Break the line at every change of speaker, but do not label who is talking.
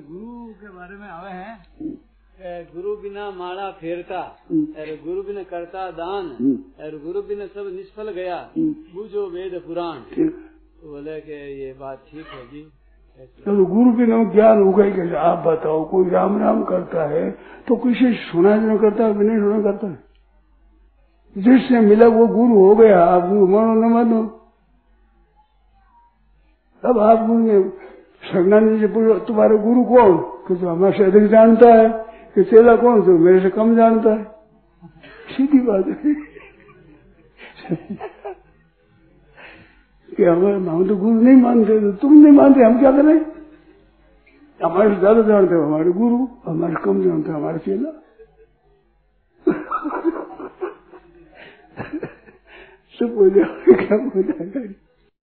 गुरु के बारे में आवे हैं।
गुरु बिना माला फेरता अरे गुरु बिना करता दान अरे गुरु बिना सब निष्फल गया बुझो वेद पुराण। तो बोले कि ये बात ठीक है जी। ऐसे।
तो गुरु के नाम ज्ञान होगा ही कैसे आप बताओ कोई राम राम करता है तो किसी सुना सुना करता है विनय सुना करता है। जिससे मिला वो गुरु हो गया आप गुरु मानो न मानो। अब आप गुरु शरणानंद से पूछो तुम्हारे गुरु कौन? कि तो हमारे से अधिक जानता है। कि चेला कौन तो मेरे से कम जानता है। सीधी बात है। कि हमें हम तो गुरु नहीं मानते तो तुम नहीं मानते, हम क्या करें? हमारे से ज़्यादा जानते हो हमारे गुरु, हमारे कम जानते हो हमारे चेला। सब बोले क्या बोला